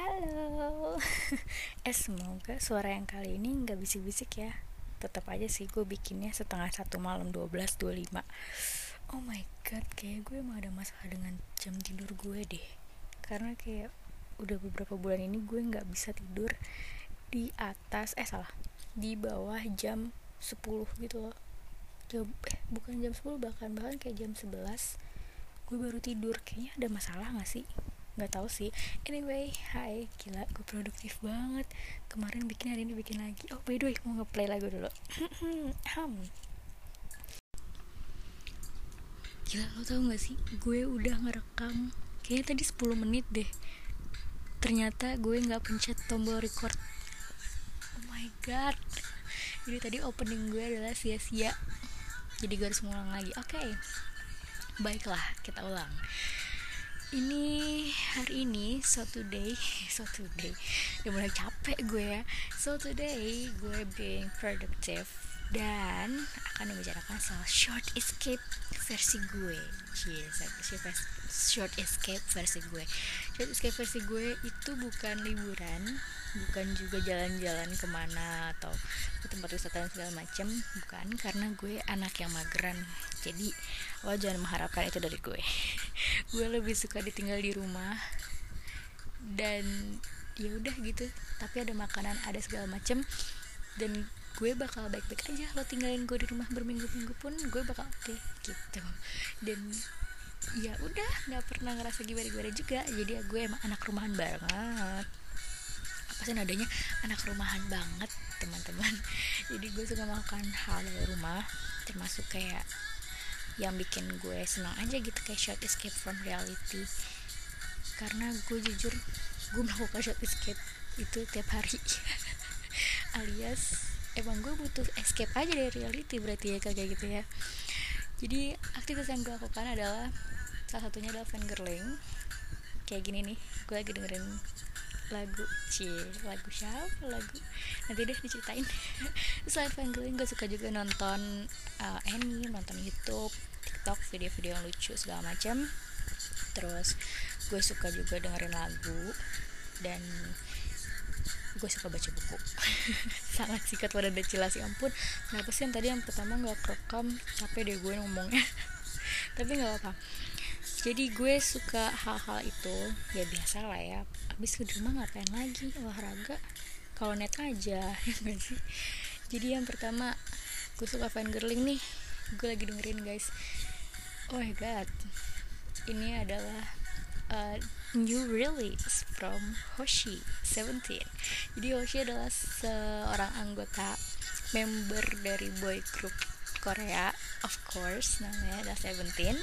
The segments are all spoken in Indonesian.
Halo. Eh semoga suara yang kali ini nggak bisik-bisik ya. Tetap aja sih gue bikinnya setengah satu malam 12.25 Oh my god kayak gue emang ada masalah dengan jam tidur gue deh. Karena kayak udah beberapa bulan ini gue nggak bisa tidur di atas Eh salah Di bawah jam 10 gitu loh. Jam, eh, bukan jam 10 bahkan bahkan kayak jam 11 gue baru tidur. Kayaknya ada masalah gak sih nggak tahu sih. Anyway hai. Gila gue produktif banget. Kemarin bikin hari ini bikin lagi. Oh by the way mau ngeplay lagu dulu. Gila lo tau gak sih? Gue udah ngerekam kayaknya tadi 10 menit deh. Ternyata gue nggak pencet tombol record. Oh my god. Jadi tadi opening gue adalah sia-sia. Jadi gue harus ngulang lagi. Oke. Okay. baiklah kita ulang ini hari ini so today so today udah mulai capek gue ya. So today gue being productive dan akan membicarakan soal short escape versi gue. Short escape versi gue. Short escape versi gue itu bukan liburan bukan juga jalan-jalan ke mana atau ke tempat wisata dan segala macem bukan karena gue anak yang mageran. Jadi lo jangan mengharapkan itu dari gue. Gue lebih suka ditinggal di rumah dan ya udah gitu. Tapi ada makanan ada segala macem. Dan gue bakal baik-baik aja lo tinggalin gue di rumah berminggu-minggu pun gue bakal oke okay, gitu. Dan ya udah nggak pernah ngerasa gimana-gimana juga. Jadi ya gue emang anak rumahan banget. Apa sih nadanya? Anak rumahan banget teman-teman. Jadi gue suka makan hal dari rumah termasuk kayak yang bikin gue senang aja gitu kayak short escape from reality. Karena gue jujur gue melakukan short escape itu tiap hari. Alias emang gue butuh escape aja dari reality berarti ya kayak gitu ya. Jadi aktivitas yang gue lakukan adalah salah satunya adalah fangirling kayak gini nih gue lagi dengerin lagu C lagu siapa lagu? Nanti deh diceritain. Selain fangirling gue suka juga nonton uh, anime nonton YouTube TikTok video-video yang lucu segala macam terus gue suka juga dengerin lagu dan gue suka baca buku. Sangat singkat pada dan jelas ya ampun. Kenapa sih yang tadi yang pertama nggak kerekam? Capek deh gue ngomongnya. Tapi nggak apa jadi gue suka hal-hal itu ya biasa lah ya. Abis ke rumah ngapain lagi? Olahraga? Kalau net aja ya sih? Jadi yang pertama gue suka girling nih. Gue lagi dengerin guys. Oh my god. Ini adalah uh, new release from Hoshi 17 jadi Hoshi adalah seorang anggota member dari boy group Korea of course namanya adalah Seventeen.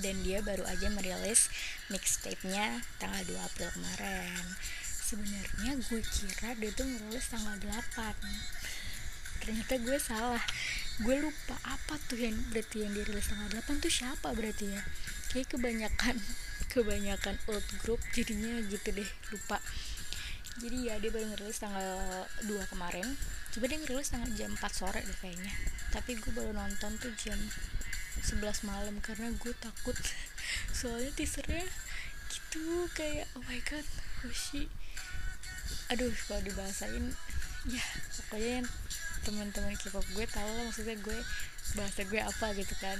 Dan dia baru aja merilis mixtape-nya tanggal 2 April kemarin. Sebenarnya gue kira dia tuh merilis tanggal 8 ternyata gue salah. Gue lupa apa tuh yang berarti yang dirilis tanggal 8 tuh siapa berarti ya? Kayak kebanyakan kebanyakan old group jadinya gitu deh lupa. Jadi ya dia baru ngerilis tanggal 2 kemarin. Coba dia ngerilis tanggal jam 4 sore deh kayaknya. Tapi gue baru nonton tuh jam 11 malam karena gue takut. Soalnya teasernya gitu kayak oh my god Hoshi aduh kalau dibahasain ya pokoknya teman-teman K-pop gue tau lah maksudnya gue bahasa gue apa gitu kan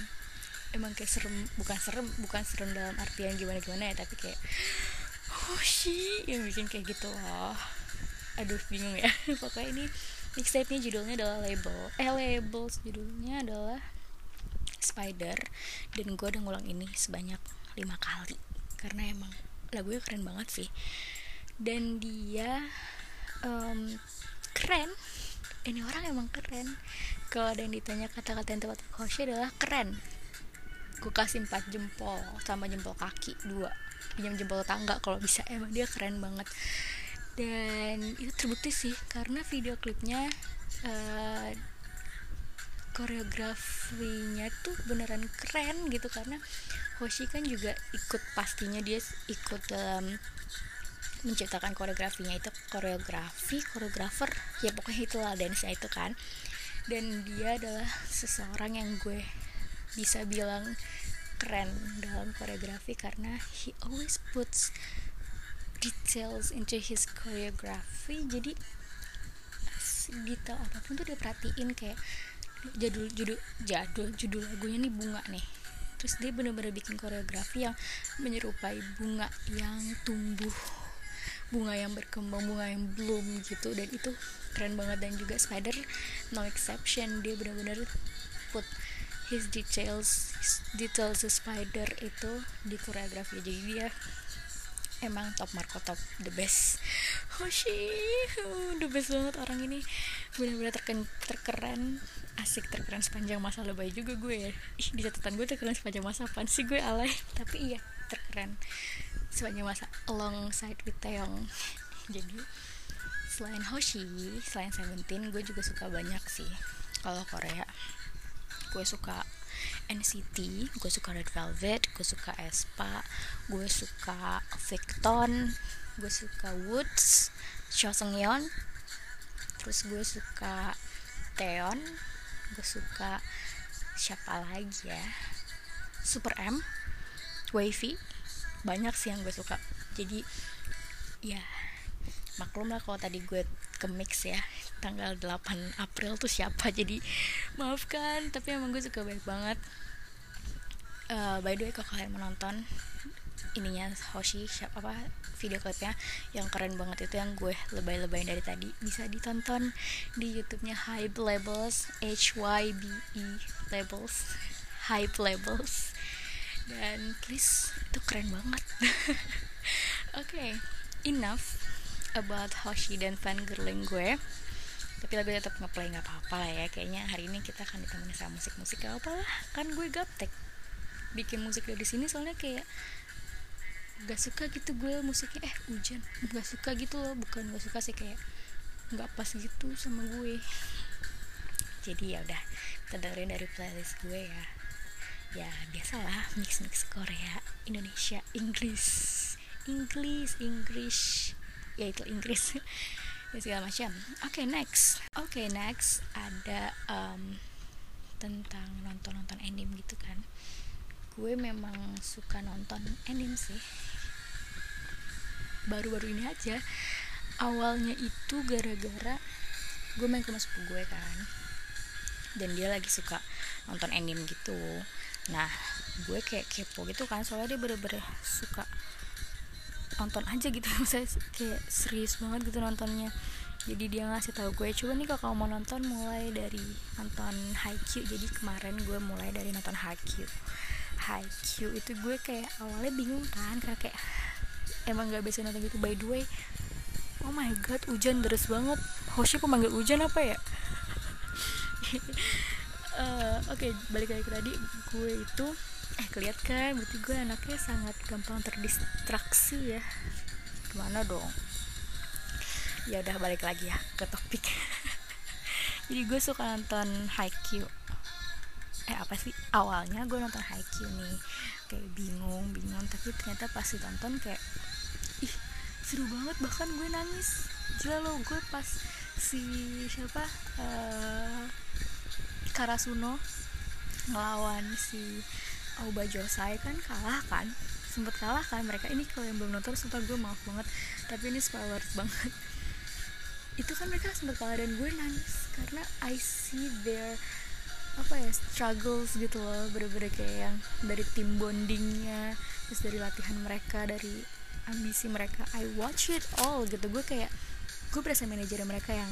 emang kayak serem bukan serem bukan serem dalam artian gimana gimana ya tapi kayak oh sih yang bikin kayak gitu. Loh aduh bingung ya. Pokoknya ini mixtape nya judulnya adalah label eh label judulnya adalah Spider dan gue udah ngulang ini sebanyak lima kali karena emang lagunya keren banget sih. Dan dia um, keren. Ini orang emang keren. Kalau ada yang ditanya kata-kata yang tepat Hoshi adalah keren gue kasih 4 jempol sama jempol kaki dua. Pinjam jempol tangga kalau bisa emang dia keren banget. Dan itu terbukti sih karena video klipnya uh, koreografinya tuh beneran keren gitu karena Hoshi kan juga ikut pastinya dia ikut dalam menciptakan koreografinya itu koreografi koreografer ya pokoknya itulah dance itu kan. Dan dia adalah seseorang yang gue bisa bilang keren dalam koreografi karena he always puts details into his choreography. Jadi detail apa pun tuh dia perhatiin kayak jadul judul jadul judul lagunya nih bunga nih. Terus dia bener-bener bikin koreografi yang menyerupai bunga yang tumbuh bunga yang berkembang bunga yang belum gitu. Dan itu keren banget. Dan juga spider no exception dia bener-bener put his details his details spider itu di koreografi. Jadi dia emang top Marco top the best. Hoshi oh, the best banget orang ini. Benar-benar terken terkeren. Asik terkeren sepanjang masa. Lebay juga gue ya. Di catatan gue terkeren sepanjang masa. Apa sih gue alay tapi iya terkeren sepanjang masa. Alongside with Taeyong. Jadi selain Hoshi selain Seventeen gue juga suka banyak sih. Kalau Korea gue suka NCT gue suka Red Velvet gue suka Espa gue suka Victon gue suka Woods Cho Seung terus gue suka Taeyeon gue suka siapa lagi ya? Super M Wavy banyak sih yang gue suka. Jadi ya maklum lah kalau tadi gue ke mix ya. Tanggal 8 April tuh siapa? Jadi maafkan tapi emang gue suka baik banget. Uh, by the way kalau kalian menonton ininya Hoshi siapa apa video klipnya yang keren banget itu yang gue lebay-lebayin dari tadi bisa ditonton di YouTube-nya Hype Labels H Y B E Labels Hype Labels. Dan please itu keren banget. Oke okay, enough about Hoshi dan fangirling gue. Tapi lagu tetap ngeplay nggak apa-apa lah ya. Kayaknya hari ini kita akan ditemani sama musik-musik gak apa lah. Kan gue gaptek. Bikin musik dari sini soalnya kayak gak suka gitu gue musiknya. Eh hujan. Gak suka gitu loh. Bukan gak suka sih kayak nggak pas gitu sama gue. Jadi ya udah kita dengerin dari playlist gue ya. Ya biasalah mix mix Korea Indonesia Inggris. Inggris Inggris ya itu Inggris ya segala macam. Oke okay, next. Oke okay, next ada um, tentang nonton nonton anime gitu kan. Gue memang suka nonton anime sih. Baru-baru ini aja. Awalnya itu gara-gara gue main ke rumah sepupu gue kan. Dan dia lagi suka nonton anime gitu. Nah gue kayak kepo gitu kan. Soalnya dia bener-bener suka nonton aja gitu. Saya kayak serius banget gitu nontonnya. Jadi dia ngasih tahu gue coba nih kalau mau nonton mulai dari nonton Haikyuu. Jadi kemarin gue mulai dari nonton Haikyuu. Haikyuu itu gue kayak awalnya bingung kan karena kayak emang gak bisa nonton gitu. By the way oh my god hujan deras banget. Hoshi pemanggil hujan apa ya? Uh, oke okay, balik lagi ke tadi. Gue itu eh keliat kan? Berarti gue anaknya sangat gampang terdistraksi ya. Gimana dong? Ya udah balik lagi ya ke topik. Jadi gue suka nonton Haikyuu. Eh apa sih? Awalnya gue nonton Haikyuu nih. Kayak bingung bingung. Tapi ternyata pas ditonton kayak ih seru banget. Bahkan gue nangis. Gila lo gue pas si siapa uh, Karasuno ngelawan si Aoba Josai kan kalah kan? Sempet kalah kan mereka? Ini kalau yang belum nonton sumpah gue maaf banget. Tapi ini spoiler banget. Itu kan mereka sempet kalah dan gue nangis karena I see their apa ya struggles gitu loh. Bener-bener kayak yang dari tim bondingnya terus dari latihan mereka dari ambisi mereka. I watch it all gitu. Gue kayak gue berasa manajer mereka yang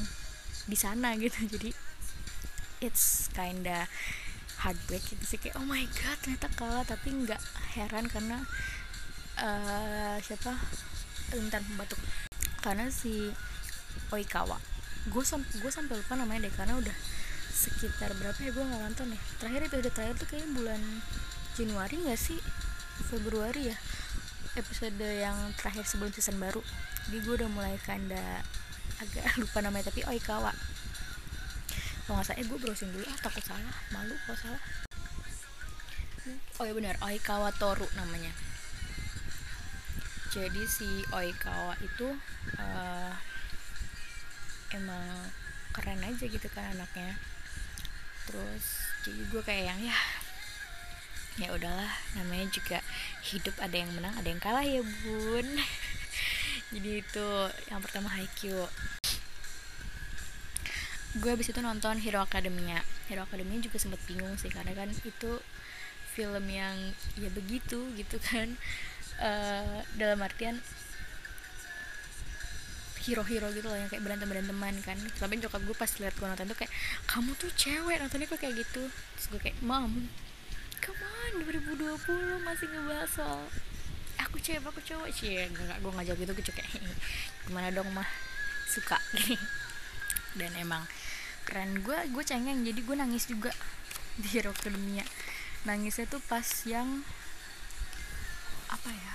di sana gitu. Jadi it's kinda heartbreak gitu sih. Kayak oh my god ternyata kalah. Tapi nggak heran karena uh, siapa? Lintan pembatuk karena si Oikawa. Gue sam gue sampai lupa namanya deh karena udah sekitar berapa ya gue nggak nonton ya terakhir episode terakhir tuh kayak bulan Januari nggak sih? Februari ya episode yang terakhir sebelum season baru. Jadi gue udah mulai kanda agak lupa namanya tapi Oikawa kalau nggak salah eh gue browsing dulu. Ah takut salah. Malu kalau salah. Oh ya benar. Oikawa Toru namanya. Jadi si Oikawa itu uh, emang keren aja gitu kan anaknya. Terus jadi gue kayak yang ya ya udahlah. Namanya juga hidup ada yang menang ada yang kalah ya bun. Jadi itu yang pertama Haikyuu gue abis itu nonton Hero Academia. Hero Academia juga sempet bingung sih karena kan itu film yang ya begitu gitu kan. Uh, dalam artian hero-hero gitu loh yang kayak berantem beranteman kan. Tapi nyokap gue pas liat gue nonton tuh kayak kamu tuh cewek nontonnya kok kayak gitu. Terus gue kayak mom come on 2020 masih ngebahas soal aku cewek aku cowok. Sih nggak gue ngajak gitu gue kayak gimana dong mah? Suka. Dan emang keren. Gue gue cengeng jadi gue nangis juga di Hero Academia nangisnya tuh pas yang apa ya?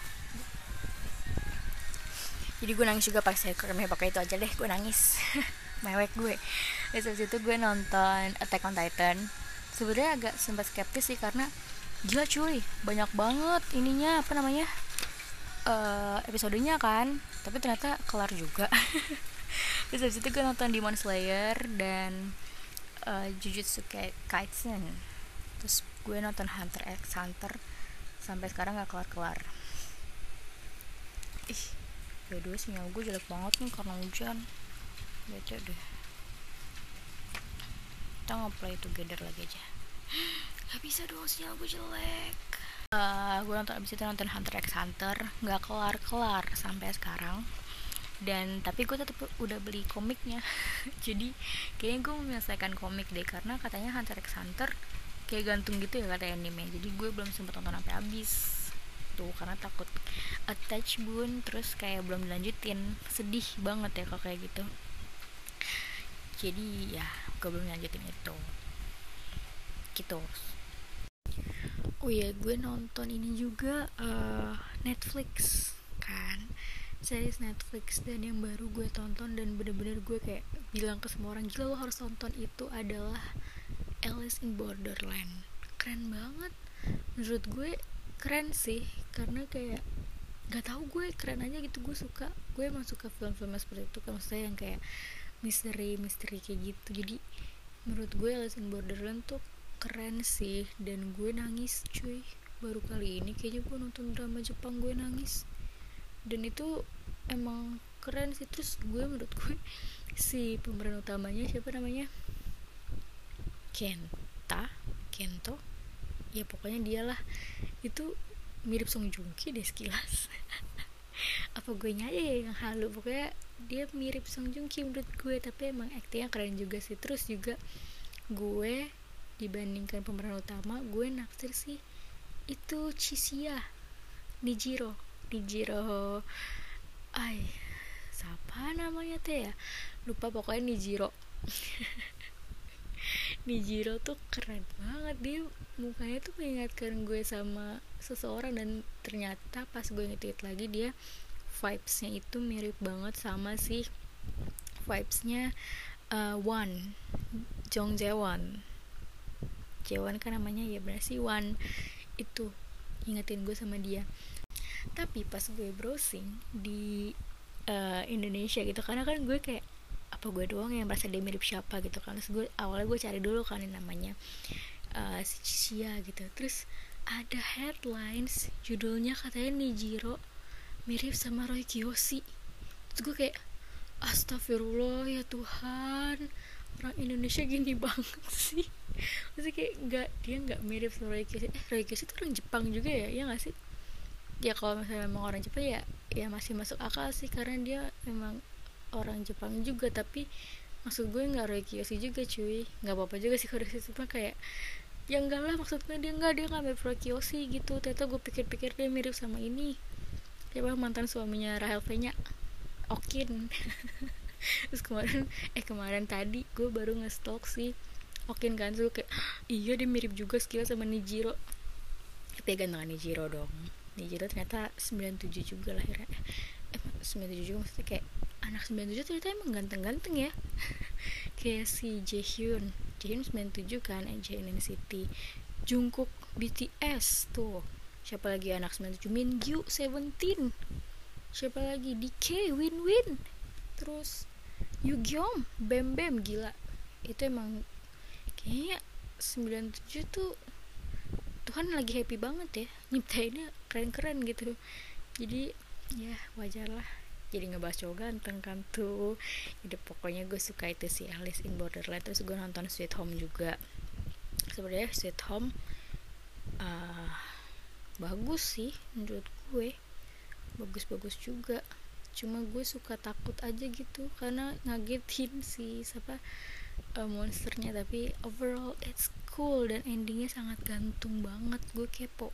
Jadi gue nangis juga pas kemeh pakai itu aja deh gue nangis. Mewek gue. Terus habis itu gue nonton Attack on Titan. Sebenarnya agak sempat skeptis sih karena gila cuy banyak banget ininya apa namanya uh, episodenya kan. Tapi ternyata kelar juga terus habis itu gue nonton Demon Slayer dan uh, Jujutsu Kaisen. Terus gue nonton Hunter x Hunter sampai sekarang gak kelar-kelar. Ih ya dua sinyal gue jelek banget nih karena hujan. Bete deh. Kita nge-play together lagi aja. Gak bisa dong sinyal gue jelek. Uh, gue nonton abis itu nonton Hunter x Hunter. Nggak kelar kelar sampai sekarang dan tapi gue tetap udah beli komiknya. Jadi kayaknya gue menyelesaikan komik deh. Karena katanya Hunter x Hunter kayak gantung gitu ya kata anime. Jadi gue belum sempet nonton sampai habis. Gitu karena takut attach bun terus kayak belum dilanjutin. Sedih banget ya kalau kayak gitu. Jadi ya gue belum lanjutin itu. Gitu. Oh ya gue nonton ini juga uh, Netflix kan series Netflix dan yang baru gue tonton dan bener-bener gue kayak bilang ke semua orang gila lo harus tonton itu adalah Alice in Borderland. Keren banget. Menurut gue keren sih karena kayak gak tau gue keren aja gitu gue suka. Gue emang suka film-film seperti itu kan maksudnya yang kayak misteri misteri kayak gitu. Jadi menurut gue Alice in Borderland tuh keren sih dan gue nangis cuy. Baru kali ini kayaknya gue nonton drama Jepang gue nangis. Dan itu emang keren sih. Terus gue menurut gue si pemeran utamanya siapa namanya? Kenta Kento. Ya pokoknya dialah itu mirip Song Joong Ki deh sekilas. Apa gue aja ya yang halu? Pokoknya dia mirip Song Joong Ki menurut gue tapi emang aktingnya keren juga sih. Terus juga gue dibandingkan pemeran utama gue naksir sih itu Chisia Nijiro. Nijiro ay siapa namanya teh ya? Lupa pokoknya Nijiro. Nijiro tuh keren banget. Dia mukanya tuh mengingatkan gue sama seseorang dan ternyata pas gue ngetit lagi dia vibesnya itu mirip banget sama si vibesnya uh, Wan Jong Jaewon. Jaewon kan namanya ya sih Wan. Itu ingetin gue sama dia tapi pas gue browsing di uh, Indonesia gitu karena kan gue kayak apa gue doang yang merasa dia mirip siapa gitu kan. Terus gue awalnya gue cari dulu kan yang namanya uh, si Cia gitu. Terus ada headlines judulnya katanya Nijiro mirip sama Roy Kiyoshi. Terus gue kayak astagfirullah ya Tuhan orang Indonesia gini banget sih. Maksudnya kayak nggak dia nggak mirip sama Roy Kiyoshi. Eh Roy Kiyoshi itu orang Jepang juga ya ya nggak sih ya kalau misalnya memang orang Jepang ya ya masih masuk akal sih karena dia memang orang Jepang juga tapi maksud gue nggak Roy juga cuy. Nggak apa-apa juga sih kalau mah kayak ya enggak lah maksudnya dia nggak dia nggak mirip gitu. Ternyata gue pikir-pikir dia mirip sama ini. Siapa mantan suaminya Rahel V nya Okin. Terus kemarin eh kemarin tadi gue baru nge-stalk sih Okin kan tuh kayak iya dia mirip juga sekilas sama Nijiro. Tapi ya gantengan Nijiro dong Nijiro ternyata 97 juga lahirnya eh 97 juga maksudnya kayak anak 97 ternyata emang ganteng-ganteng ya. Kayak si Jaehyun. Jaehyun 97 kan AJ City. Jungkook BTS tuh. Siapa lagi anak 97 Mingyu Seventeen. Siapa lagi? DK Win Win. Terus Yugyom Bam Bam gila. Itu emang kayaknya 97 tuh Tuhan lagi happy banget ya nyiptainnya keren-keren gitu. Jadi ya wajar lah. Jadi ngebahas cowok ganteng kan tuh. Jadi pokoknya gue suka itu sih Alice in Borderland. Terus gue nonton Sweet Home juga. Sebenarnya Sweet Home uh, bagus sih menurut gue. Bagus-bagus juga. Cuma gue suka takut aja gitu karena ngagetin si siapa uh, monsternya. Tapi overall it's cool dan endingnya sangat gantung banget. Gue kepo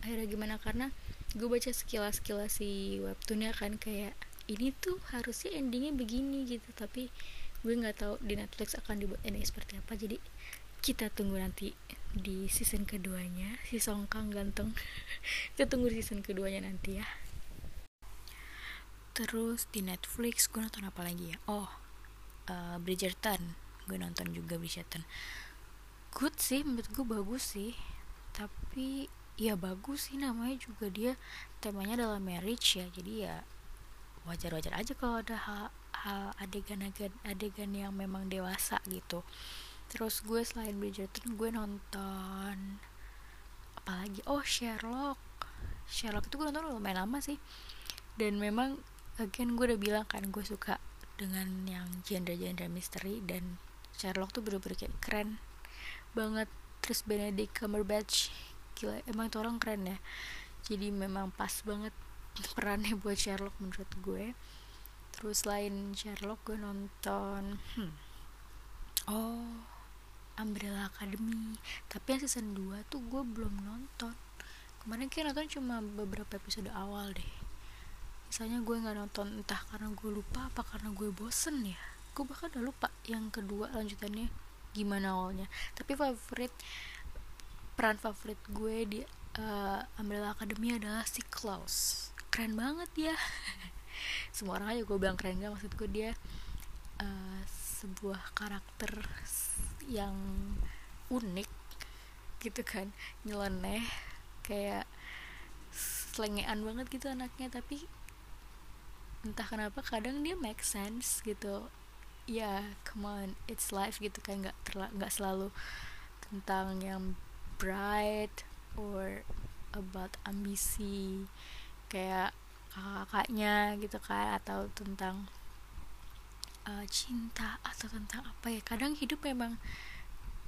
akhirnya gimana? Karena gue baca sekilas-sekilas si webtoonnya kan kayak ini tuh harusnya endingnya begini gitu. Tapi gue nggak tahu di Netflix akan dibuat ending seperti apa. Jadi kita tunggu nanti di season keduanya. Si Songkang ganteng. Kita tunggu di season keduanya nanti ya. Terus di Netflix gue nonton apa lagi ya? Oh uh, Bridgerton. Gue nonton juga Bridgerton. Good sih menurut gue bagus sih. Tapi ya bagus sih namanya juga dia temanya adalah marriage ya. Jadi ya wajar-wajar aja kalau ada hal, hal adegan-adegan adegan yang memang dewasa gitu. Terus gue selain Bridgerton gue nonton apalagi? Oh Sherlock. Sherlock itu gue nonton lumayan lama sih. Dan memang again gue udah bilang kan gue suka dengan yang genre-genre misteri dan Sherlock tuh bener-bener kayak keren banget. Terus Benedict Cumberbatch gila emang itu orang keren ya. Jadi memang pas banget perannya buat Sherlock menurut gue. Terus lain Sherlock gue nonton hmm, oh Umbrella Academy. Tapi yang season 2 tuh gue belum nonton. Kemarin kayak nonton cuma beberapa episode awal deh. Misalnya gue nggak nonton entah karena gue lupa apa karena gue bosen ya. Gue bahkan udah lupa yang kedua lanjutannya gimana awalnya. Tapi favorit peran favorit gue di uh, Umbrella Academy adalah si Klaus. Keren banget ya semua orang aja gue bilang keren gak maksud gue dia uh, sebuah karakter yang unik gitu kan nyeleneh kayak selengean banget gitu anaknya tapi entah kenapa kadang dia make sense gitu. Ya yeah, come on it's life gitu kan nggak nggak selalu tentang yang bright or about ambisi kayak kakak-kakaknya gitu kan atau tentang uh, cinta atau tentang apa ya kadang hidup memang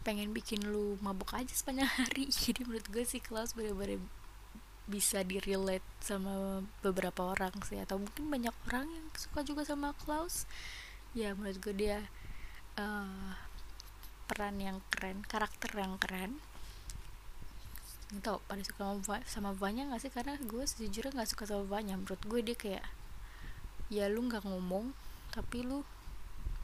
pengen bikin lu mabuk aja sepanjang hari. Jadi menurut gue sih Klaus bener-bener bisa di relate sama beberapa orang sih atau mungkin banyak orang yang suka juga sama Klaus. Ya menurut gue dia uh, peran yang keren karakter yang keren nggak tau pada suka sama, sama banyak gak sih? Karena gue sejujurnya nggak suka sama banyak menurut gue dia kayak ya lu nggak ngomong tapi lu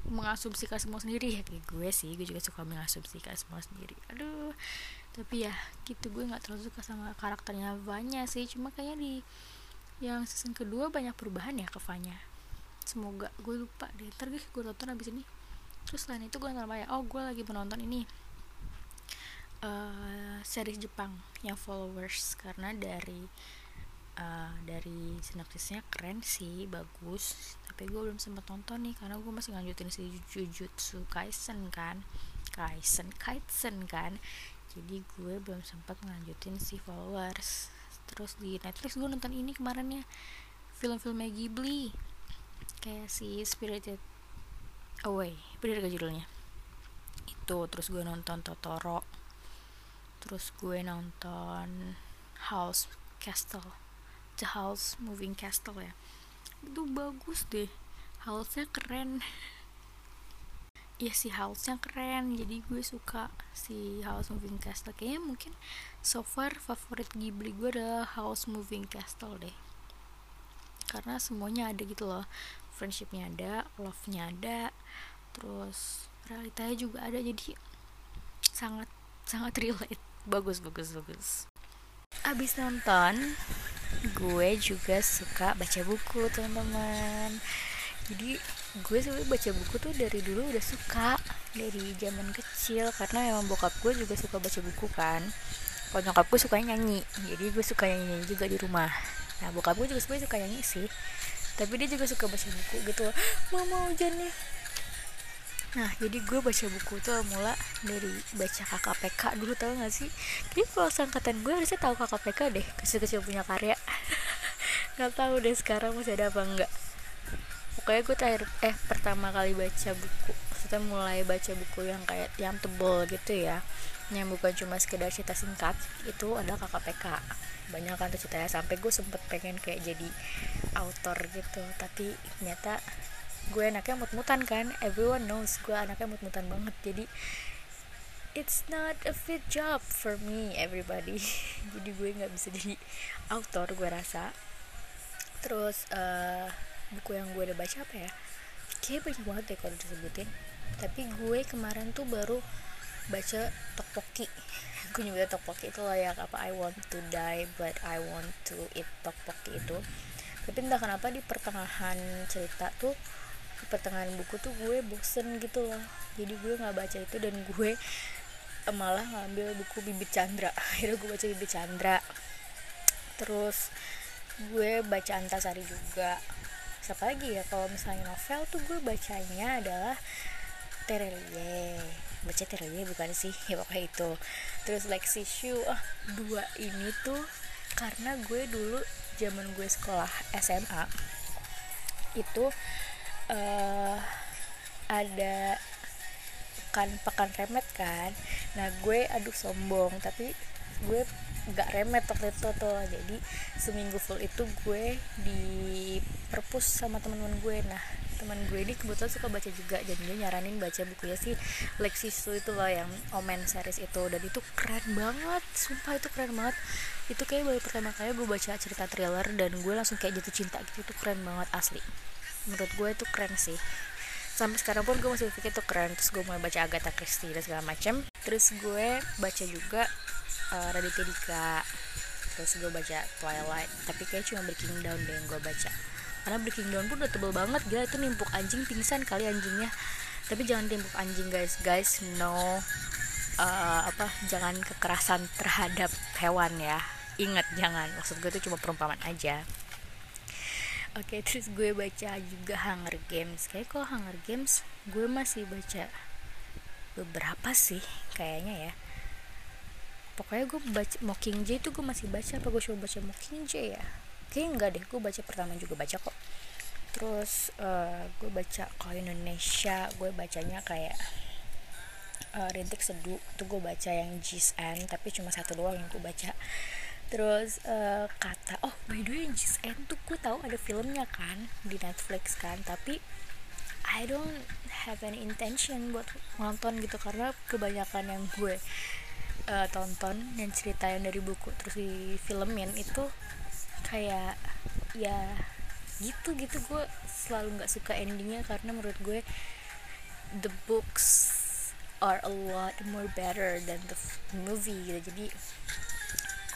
mengasumsikan semua sendiri. Ya kayak gue sih gue juga suka mengasumsikan semua sendiri. Aduh tapi ya gitu. Gue nggak terlalu suka sama karakternya banyak sih. Cuma kayaknya di yang season kedua banyak perubahan ya ke Vanya. Semoga gue lupa deh. Ntar gue tonton abis ini. Terus selain itu gue nonton apa ya? Oh gue lagi menonton ini uh, series Jepang yang followers karena dari uh, dari sinopsisnya keren sih bagus. Tapi gue belum sempat nonton nih karena gue masih lanjutin si Jujutsu Kaisen kan. Kaisen Kaisen kan. Jadi gue belum sempat ngelanjutin si followers. Terus di Netflix gue nonton ini kemarin ya film-film Ghibli. Kayak si Spirited Away bener gak judulnya. Itu terus gue nonton Totoro terus gue nonton House Castle. The House Moving Castle ya. Itu bagus deh. House-nya keren. Ya si house-nya keren. Jadi gue suka si House Moving Castle. Kayaknya mungkin so far favorit Ghibli gue adalah House Moving Castle deh. Karena semuanya ada gitu loh. Friendshipnya ada love-nya ada terus realitanya juga ada. Jadi sangat sangat relate bagus bagus bagus. Abis nonton gue juga suka baca buku teman-teman. Jadi gue sebenarnya baca buku tuh dari dulu udah suka dari zaman kecil. Karena emang bokap gue juga suka baca buku kan. Kalau nyokap gue suka nyanyi jadi gue suka nyanyi juga di rumah. Nah bokap gue juga sebenarnya suka nyanyi sih tapi dia juga suka baca buku gitu. Mama hujan nih Nah, jadi gue baca buku tuh mula dari baca KKPK dulu tau gak sih? Jadi kalau angkatan gue harusnya tahu KKPK deh, kecil-kecil punya karya. gak tahu deh sekarang masih ada apa enggak. pokoknya gue terakhir eh pertama kali baca buku maksudnya mulai baca buku yang kayak yang tebel gitu ya yang bukan cuma sekedar cerita singkat itu adalah KKPK banyak kan tuh ceritanya sampai gue sempet pengen kayak jadi author gitu tapi ternyata gue anaknya mut-mutan kan everyone knows gue anaknya mut-mutan banget jadi it's not a fit job for me everybody. Jadi gue nggak bisa jadi author gue rasa. Terus uh, buku yang gue udah baca apa ya? Kayak banyak banget deh kalau disebutin. Tapi gue kemarin tuh baru baca tteokbokki gue nyebutnya tteokbokki itu lah yang apa I want to die but I want to eat tteokbokki itu. Tapi entah kenapa di pertengahan cerita tuh pertengahan buku tuh gue bosen gitu loh. Jadi gue nggak baca itu dan gue malah ngambil buku Bibit Chandra. Akhirnya gue baca Bibit Chandra. Terus gue baca Antasari juga. Siapa lagi ya? Kalau misalnya novel tuh gue bacanya adalah Terelie. Baca Terelie bukan sih? Ya pokoknya itu. Terus Lexi Shu ah dua ini tuh karena gue dulu zaman gue sekolah SMA itu uh, ada pekan pekan remet kan? Nah gue aduh sombong tapi gue nggak remet waktu itu tuh. Jadi seminggu full itu gue di perpus sama teman-teman gue. Nah teman gue ini kebetulan suka baca juga dan dia nyaranin baca bukunya si Lexi Su itu loh yang Omen series itu. Dan itu keren banget sumpah itu keren banget. Itu kayak baru pertama kali gue baca cerita thriller dan gue langsung kayak jatuh cinta gitu. Itu keren banget asli menurut gue itu keren sih. Sampai sekarang pun gue masih pikir itu keren terus gue mulai baca Agatha Christie dan segala macam terus gue baca juga uh, Raditya Dika. Terus gue baca Twilight tapi kayak cuma Breaking Down deh yang gue baca. Karena Breaking Down pun udah tebel banget gila itu nimpuk anjing pingsan kali anjingnya. Tapi jangan timpuk anjing guys. Guys no uh, apa jangan kekerasan terhadap hewan ya. Ingat jangan. Maksud gue itu cuma perumpamaan aja oke okay, terus gue baca juga Hunger Games. Kayak kok Hunger Games gue masih baca beberapa sih kayaknya ya. Pokoknya gue baca Mockingjay itu gue masih baca apa gue coba baca Mockingjay ya? Kayaknya enggak deh gue baca pertama juga baca kok. Terus uh, gue baca kalau Indonesia gue bacanya kayak uh, Rintik Seduh itu gue baca yang Jisn tapi cuma satu doang yang gue baca terus uh, kata oh by the way Jisn tuh gue tahu ada filmnya kan di Netflix kan tapi I don't have any intention buat nonton gitu karena kebanyakan yang gue uh, tonton dan cerita dari buku terus di filmin itu kayak ya gitu gitu. Gue selalu nggak suka endingnya karena menurut gue the books are a lot more better than the movie gitu. Jadi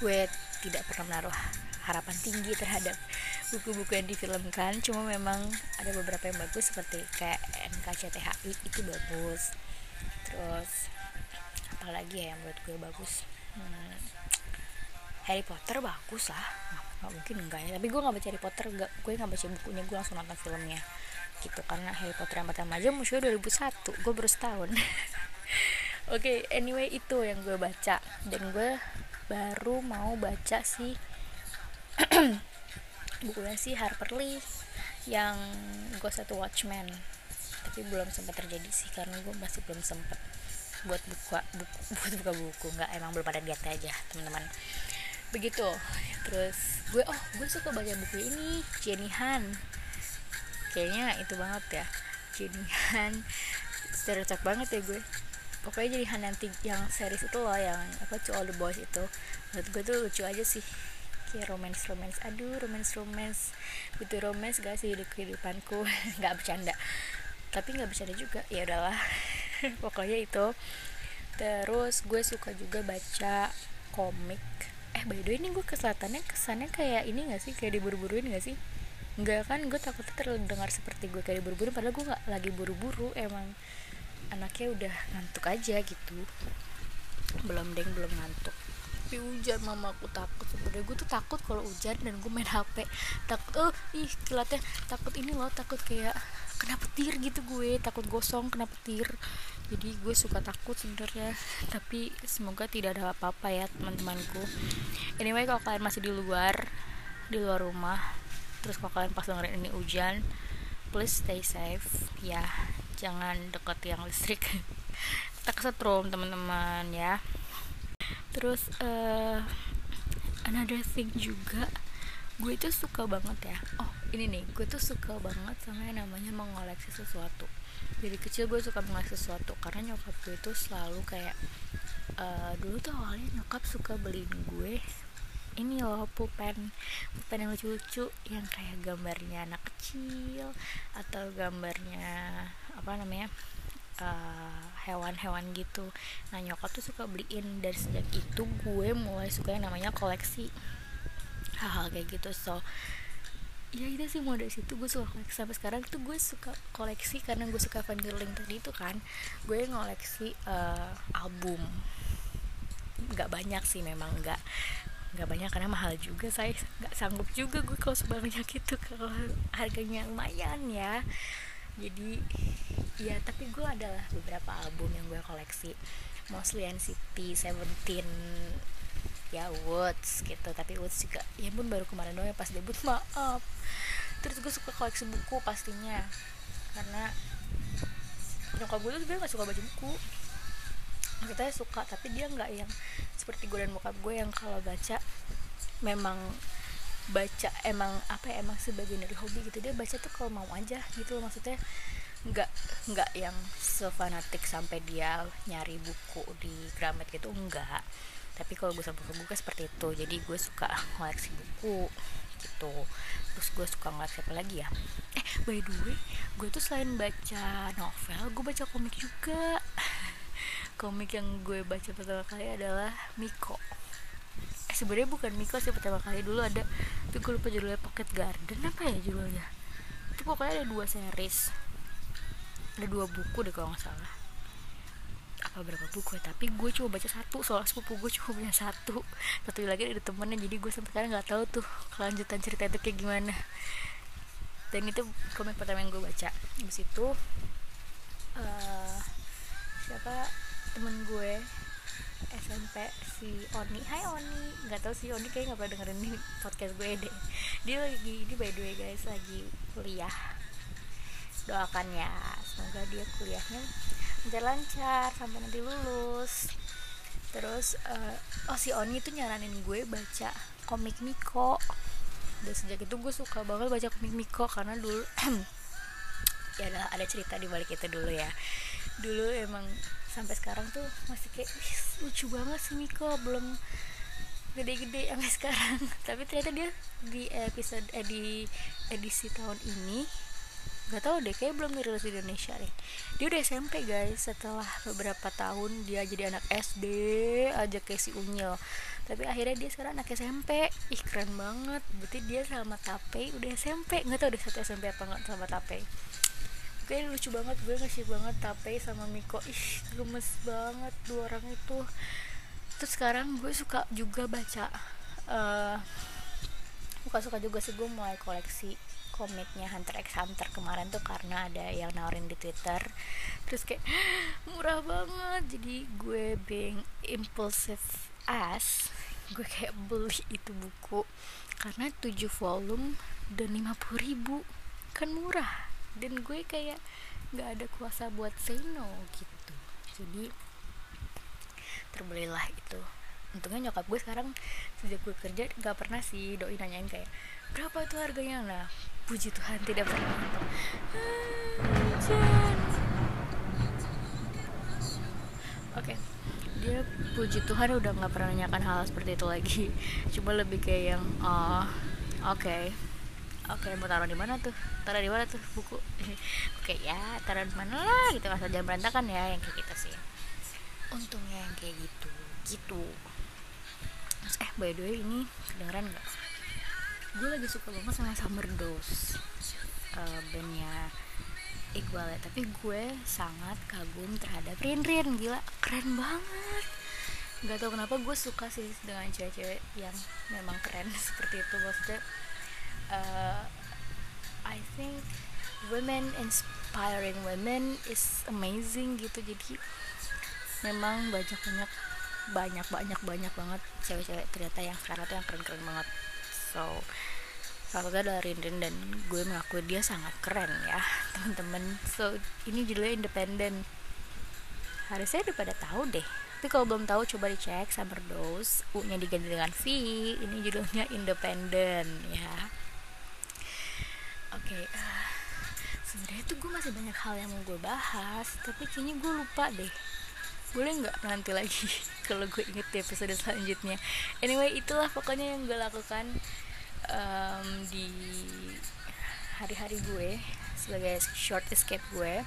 gue tidak pernah menaruh harapan tinggi terhadap buku-buku yang difilmkan. Cuma memang ada beberapa yang bagus seperti kayak NKCTHI itu bagus. Terus apalagi ya yang menurut gue bagus? Hmm, Harry Potter bagus lah. Nggak, mungkin enggak ya tapi gue nggak baca Harry Potter gak, gue nggak baca bukunya gue langsung nonton filmnya. Gitu karena Harry Potter yang pertama aja musuhnya 2001 gue baru setahun. Oke okay, anyway itu yang gue baca. Dan gue baru mau baca si bukunya si Harper Lee yang gue satu Watchmen. Tapi belum sempat terjadi sih karena gue masih belum sempat buat buka buku buat buka buku. Nggak emang belum pada lihat aja teman-teman. Begitu. Terus gue oh gue suka baca buku ini Jenny Han. Kayaknya itu banget ya. Jenny Han. Stereotip banget ya gue pokoknya jadi nanti yang series itu loh yang apa To All The Boys itu. Menurut gue tuh lucu aja sih. Kayak romance romance aduh romance romance butuh romance gak sih di kehidupanku? Nggak bercanda. Tapi nggak bercanda juga ya udahlah. Pokoknya itu. Terus gue suka juga baca komik. Eh by the way ini gue keselatannya kesannya kayak ini gak sih? Kayak diburu-buruin gak sih? Enggak kan gue takutnya terdengar seperti gue kayak diburu-buru padahal gue gak lagi buru-buru emang anaknya udah ngantuk aja gitu. Belum deng belum ngantuk. Tapi hujan mama aku takut. Sebenarnya gue tuh takut kalau hujan dan gue main hp takut oh ih kilatnya. Takut ini loh takut kayak kena petir gitu gue. Takut gosong kena petir. Jadi gue suka takut sebenarnya tapi semoga tidak ada apa-apa ya teman-temanku. Anyway kalau kalian masih di luar di luar rumah terus kalau kalian pas dengerin ini hujan please stay safe ya jangan deket yang listrik. Tak kesetrum teman-teman ya. Terus uh, another thing juga gue tuh suka banget ya. Oh ini nih gue tuh suka banget sama yang namanya mengoleksi sesuatu. Dari kecil gue suka mengoleksi sesuatu karena nyokap gue tuh selalu kayak uh, dulu tuh awalnya nyokap suka beliin gue ini loh pulpen pulpen yang lucu-lucu yang kayak gambarnya anak kecil atau gambarnya apa namanya uh, hewan-hewan uh, gitu. Nah nyokap tuh suka beliin dari sejak itu gue mulai suka yang namanya koleksi hal-hal kayak gitu. So ya itu sih mulai dari situ gue suka koleksi. Sampai sekarang tuh gue suka koleksi karena gue suka fangirling tadi itu kan. Gue ngoleksi uh, album. Nggak banyak sih memang nggak nggak banyak karena mahal juga. Saya nggak sanggup juga gue kalau sebanyak itu kalau harganya lumayan ya jadi ya tapi gue adalah beberapa album yang gue koleksi. Mostly NCT Seventeen ya Woods gitu. Tapi Woods juga ya pun baru kemarin doang ya pas debut maaf. Terus gue suka koleksi buku pastinya. Karena nyokap gue tuh sebenarnya gak suka baca buku. Maksudnya suka tapi dia nggak yang seperti gue dan bokap gue yang kalau baca memang baca emang apa ya emang sebagian dari hobi gitu. Dia baca tuh kalau mau aja gitu loh maksudnya nggak nggak yang sefanatik sampai dia nyari buku di Gramet gitu enggak tapi kalau gue sampai buku seperti itu jadi gue suka koleksi buku gitu. Terus gue suka ngeliat siapa lagi ya? Eh by the way gue tuh selain baca novel gue baca komik juga. Komik yang gue baca pertama kali adalah Miko sebenarnya bukan Miko sih pertama kali dulu ada tapi gue lupa judulnya Pocket Garden apa ya judulnya? Itu pokoknya ada dua series. Ada dua buku deh kalau nggak salah. Apa berapa buku ya? Tapi gue cuma baca satu soal sepupu gue cuma punya satu. Satu lagi ada temennya jadi gue sampai sekarang nggak tahu tuh kelanjutan cerita itu kayak gimana. Dan itu komik pertama yang gue baca. Di situ uh, siapa? Temen gue SMP si Oni. Hai Oni. Nggak tahu si Oni kayak nggak pernah dengerin nih podcast gue deh. Dia lagi ini by the way guys lagi kuliah. Doakan ya semoga dia kuliahnya lancar sampai nanti lulus. Terus uh, oh si Oni itu nyaranin gue baca komik Miko. Dan sejak itu gue suka banget baca komik Miko karena dulu ya ada cerita di balik itu dulu ya. Dulu emang sampai sekarang tuh masih kayak lucu banget sih Miko belum gede-gede sampai sekarang. Tapi ternyata dia di episode eh, di edisi tahun ini gak tau deh kayak belum dirilis di Indonesia deh. Dia udah SMP guys. Setelah beberapa tahun dia jadi anak SD aja kayak si Unyil. Tapi akhirnya dia sekarang anak SMP ih keren banget. Berarti dia sama Tape udah SMP nggak tau deh satu SMP apa nggak sama Tape kayak lucu banget gue ngasih banget Tape sama Miko. Ih gemes banget dua orang itu. Terus sekarang gue suka juga baca uh, suka suka juga sih gue mulai koleksi komiknya Hunter x Hunter kemarin tuh karena ada yang nawarin di Twitter. Terus kayak murah banget. Jadi gue being impulsive as gue kayak beli itu buku. Karena 7 volume dan 50 ribu kan murah dan gue kayak nggak ada kuasa buat say no gitu. Jadi terbelilah itu. Untungnya nyokap gue sekarang sejak gue kerja nggak pernah sih doi nanyain kayak berapa itu harganya? Nah puji Tuhan tidak pernah. Oke okay. dia puji Tuhan udah nggak pernah nanyakan hal seperti itu lagi. Cuma lebih kayak yang oh oke. okay oke okay, mau taruh di mana tuh? Taruh di mana tuh buku? Oke okay, ya taruh di mana lah gitu. Asal jangan berantakan ya yang kayak gitu sih. Untungnya yang kayak gitu gitu. Terus, eh by the way ini kedengeran nggak? Gue lagi suka banget sama Summer Dose uh, bandnya Iqbal ya. Tapi gue sangat kagum terhadap Rin Rin gila keren banget. Nggak tau kenapa gue suka sih dengan cewek-cewek yang memang keren seperti itu maksudnya uh, I think women inspiring women is amazing gitu. Jadi memang banyak banyak banyak banyak banyak banget cewek-cewek ternyata yang sekarang tuh yang keren-keren banget. So salah satu adalah Rinrin dan gue mengakui dia sangat keren ya teman-teman. So ini judulnya independen harusnya udah pada tahu deh. Tapi kalau belum tahu coba dicek Summer Dose U nya diganti dengan V. Ini judulnya independen ya okay, uh, sebenarnya tuh gue masih banyak hal yang mau gue bahas tapi kayaknya gue lupa deh. Boleh nggak nanti lagi kalau gue inget di episode selanjutnya? Anyway itulah pokoknya yang gue lakukan um, di hari-hari gue sebagai short escape gue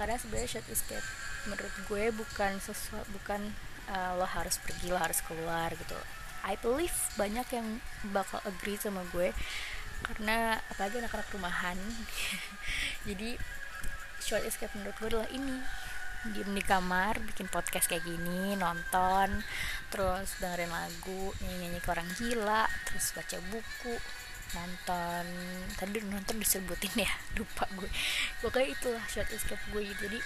karena sebenarnya short escape menurut gue bukan sesuatu bukan uh, lo harus pergi lo harus keluar gitu. I believe banyak yang bakal agree sama gue karena apalagi anak-anak rumahan. Jadi short escape menurut gue adalah ini. Diem di kamar bikin podcast kayak gini nonton terus dengerin lagu nyanyi nyanyi ke orang gila terus baca buku nonton. Tadi nonton disebutin ya lupa gue. Pokoknya itulah short escape gue. Jadi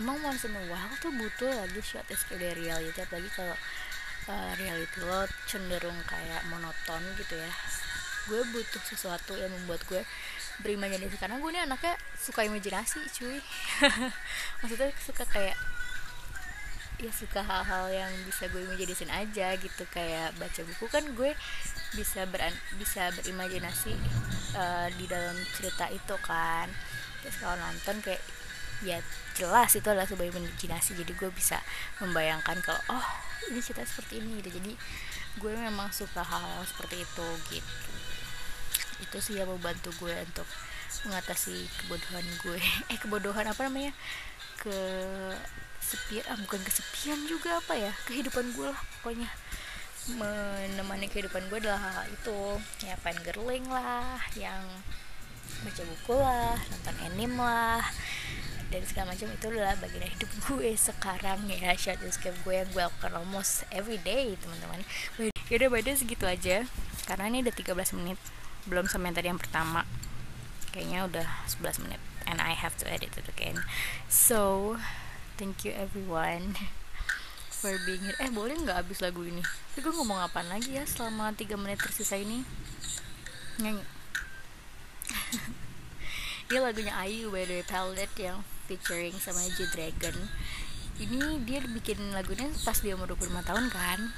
emang once in a tuh butuh lagi short escape dari reality. Apalagi kalau uh, reality lo cenderung kayak monoton gitu ya gue butuh sesuatu yang membuat gue berimajinasi karena gue ini anaknya suka imajinasi cuy. Maksudnya suka kayak ya suka hal-hal yang bisa gue imajinasin aja gitu. Kayak baca buku kan gue bisa ber bisa berimajinasi uh, di dalam cerita itu kan. Terus kalau nonton kayak ya jelas itu adalah sebuah imajinasi. Jadi gue bisa membayangkan kalau oh ini cerita seperti ini gitu. Jadi gue memang suka hal, -hal seperti itu gitu itu sih yang membantu gue untuk mengatasi kebodohan gue. Eh kebodohan apa namanya? Ke sepian ah bukan kesepian juga apa ya? Kehidupan gue lah pokoknya. Menemani kehidupan gue adalah hal, -hal itu. Ya fine girling lah yang baca buku lah nonton anime lah dan segala macam. Itu adalah bagian hidup gue sekarang ya. Shadow escape gue yang gue lakukan almost every day teman-teman. Yaudah by segitu aja. Karena ini udah 13 menit belum sama yang tadi yang pertama. Kayaknya udah 11 menit and I have to edit it again. So thank you everyone for being here. Eh boleh nggak habis lagu ini? Tapi gue ngomong apa lagi ya selama 3 menit tersisa ini? Nyanyi. Ini lagunya Ayu by the Palette yang featuring sama G Dragon. Ini dia bikin lagunya pas dia umur 25 tahun kan?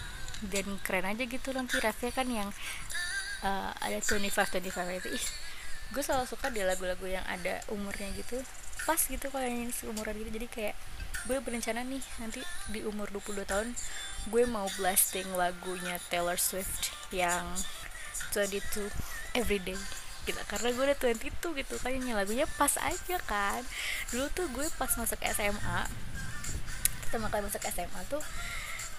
Dan keren aja gitu nanti refnya kan yang uh, ada 25 25 itu ih gue selalu suka di lagu-lagu yang ada umurnya gitu. Pas gitu kalau yang seumuran gitu. Jadi kayak gue berencana nih nanti di umur 22 tahun gue mau blasting lagunya Taylor Swift yang 22 everyday gitu karena gue udah 22 gitu kayaknya lagunya pas aja kan. Dulu tuh gue pas masuk SMA pertama kali masuk SMA tuh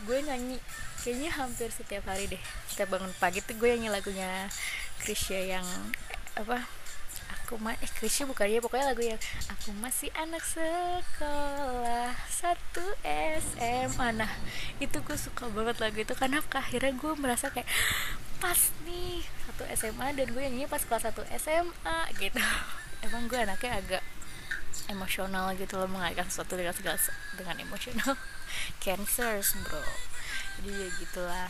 gue nyanyi kayaknya hampir setiap hari deh setiap bangun pagi tuh gue nyanyi lagunya Krisya yang apa aku mah eh Krisya bukan dia pokoknya lagu yang aku masih anak sekolah satu SMA nah itu gue suka banget lagu itu karena akhirnya gue merasa kayak pas nih satu SMA dan gue nyanyi pas kelas satu SMA gitu. Emang gue anaknya agak emosional gitu loh mengaitkan sesuatu dengan segala dengan emosional. Cancers bro jadi ya gitulah.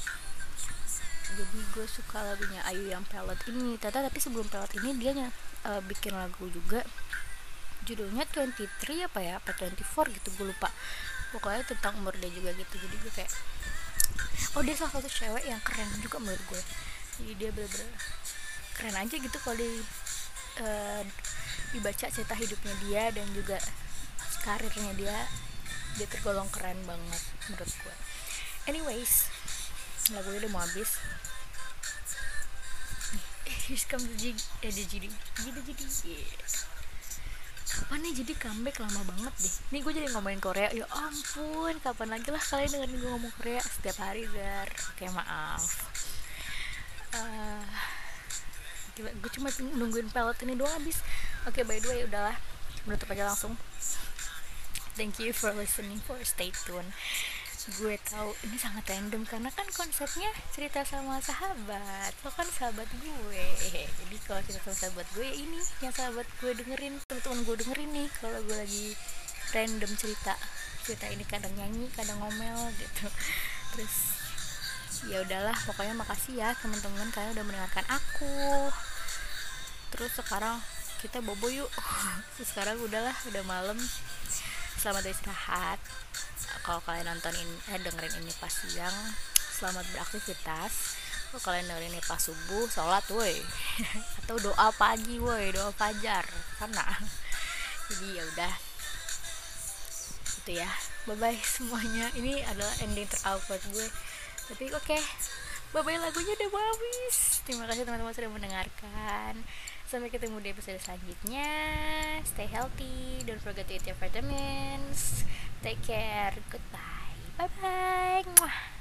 Jadi gue suka lagunya Ayu yang pelet ini. Tata tapi sebelum pelet ini dia uh, bikin lagu juga. Judulnya 23 apa ya? Apa 24 gitu gue lupa. Pokoknya tentang umur dia juga gitu. Jadi gue kayak oh dia salah satu cewek yang keren juga menurut gue jadi dia bener-bener keren aja gitu kalau di uh, dibaca cerita hidupnya dia dan juga karirnya dia. Dia tergolong keren banget menurut gue anyways lagunya udah mau habis. Here's come the jig eh the jadi jadi jadi kapan nih jadi comeback? Lama banget deh. Nih gue jadi ngomongin Korea. Ya ampun kapan lagi lah kalian dengerin gue ngomong Korea? Setiap hari dar oke maaf. Uh, gue cuma nungguin pellet ini doang habis. Oke okay, by the way udahlah. Menutup aja langsung. Thank you for listening for stay tune gue tahu ini sangat random karena kan konsepnya cerita sama sahabat. Lo kan sahabat gue. Jadi kalau cerita sama sahabat gue ya ini yang sahabat gue dengerin teman-teman gue dengerin nih kalau gue lagi random cerita. Cerita ini kadang nyanyi kadang ngomel gitu. Terus ya udahlah pokoknya makasih ya teman-teman kalian udah mendengarkan aku. Terus sekarang kita bobo yuk. Sekarang udahlah udah malam selamat istirahat. Kalau kalian nontonin eh dengerin ini pas siang selamat beraktivitas. Kalau kalian dengerin ini pas subuh sholat woi. Atau doa pagi woi doa fajar karena jadi ya udah. Itu ya. Bye bye semuanya. Ini adalah ending terawkward gue. Tapi oke. Okay. bye bye lagunya udah habis. Terima kasih teman-teman sudah mendengarkan sampai ketemu di episode selanjutnya. Stay healthy. Don't forget to eat your vitamins. Take care. Goodbye. Bye bye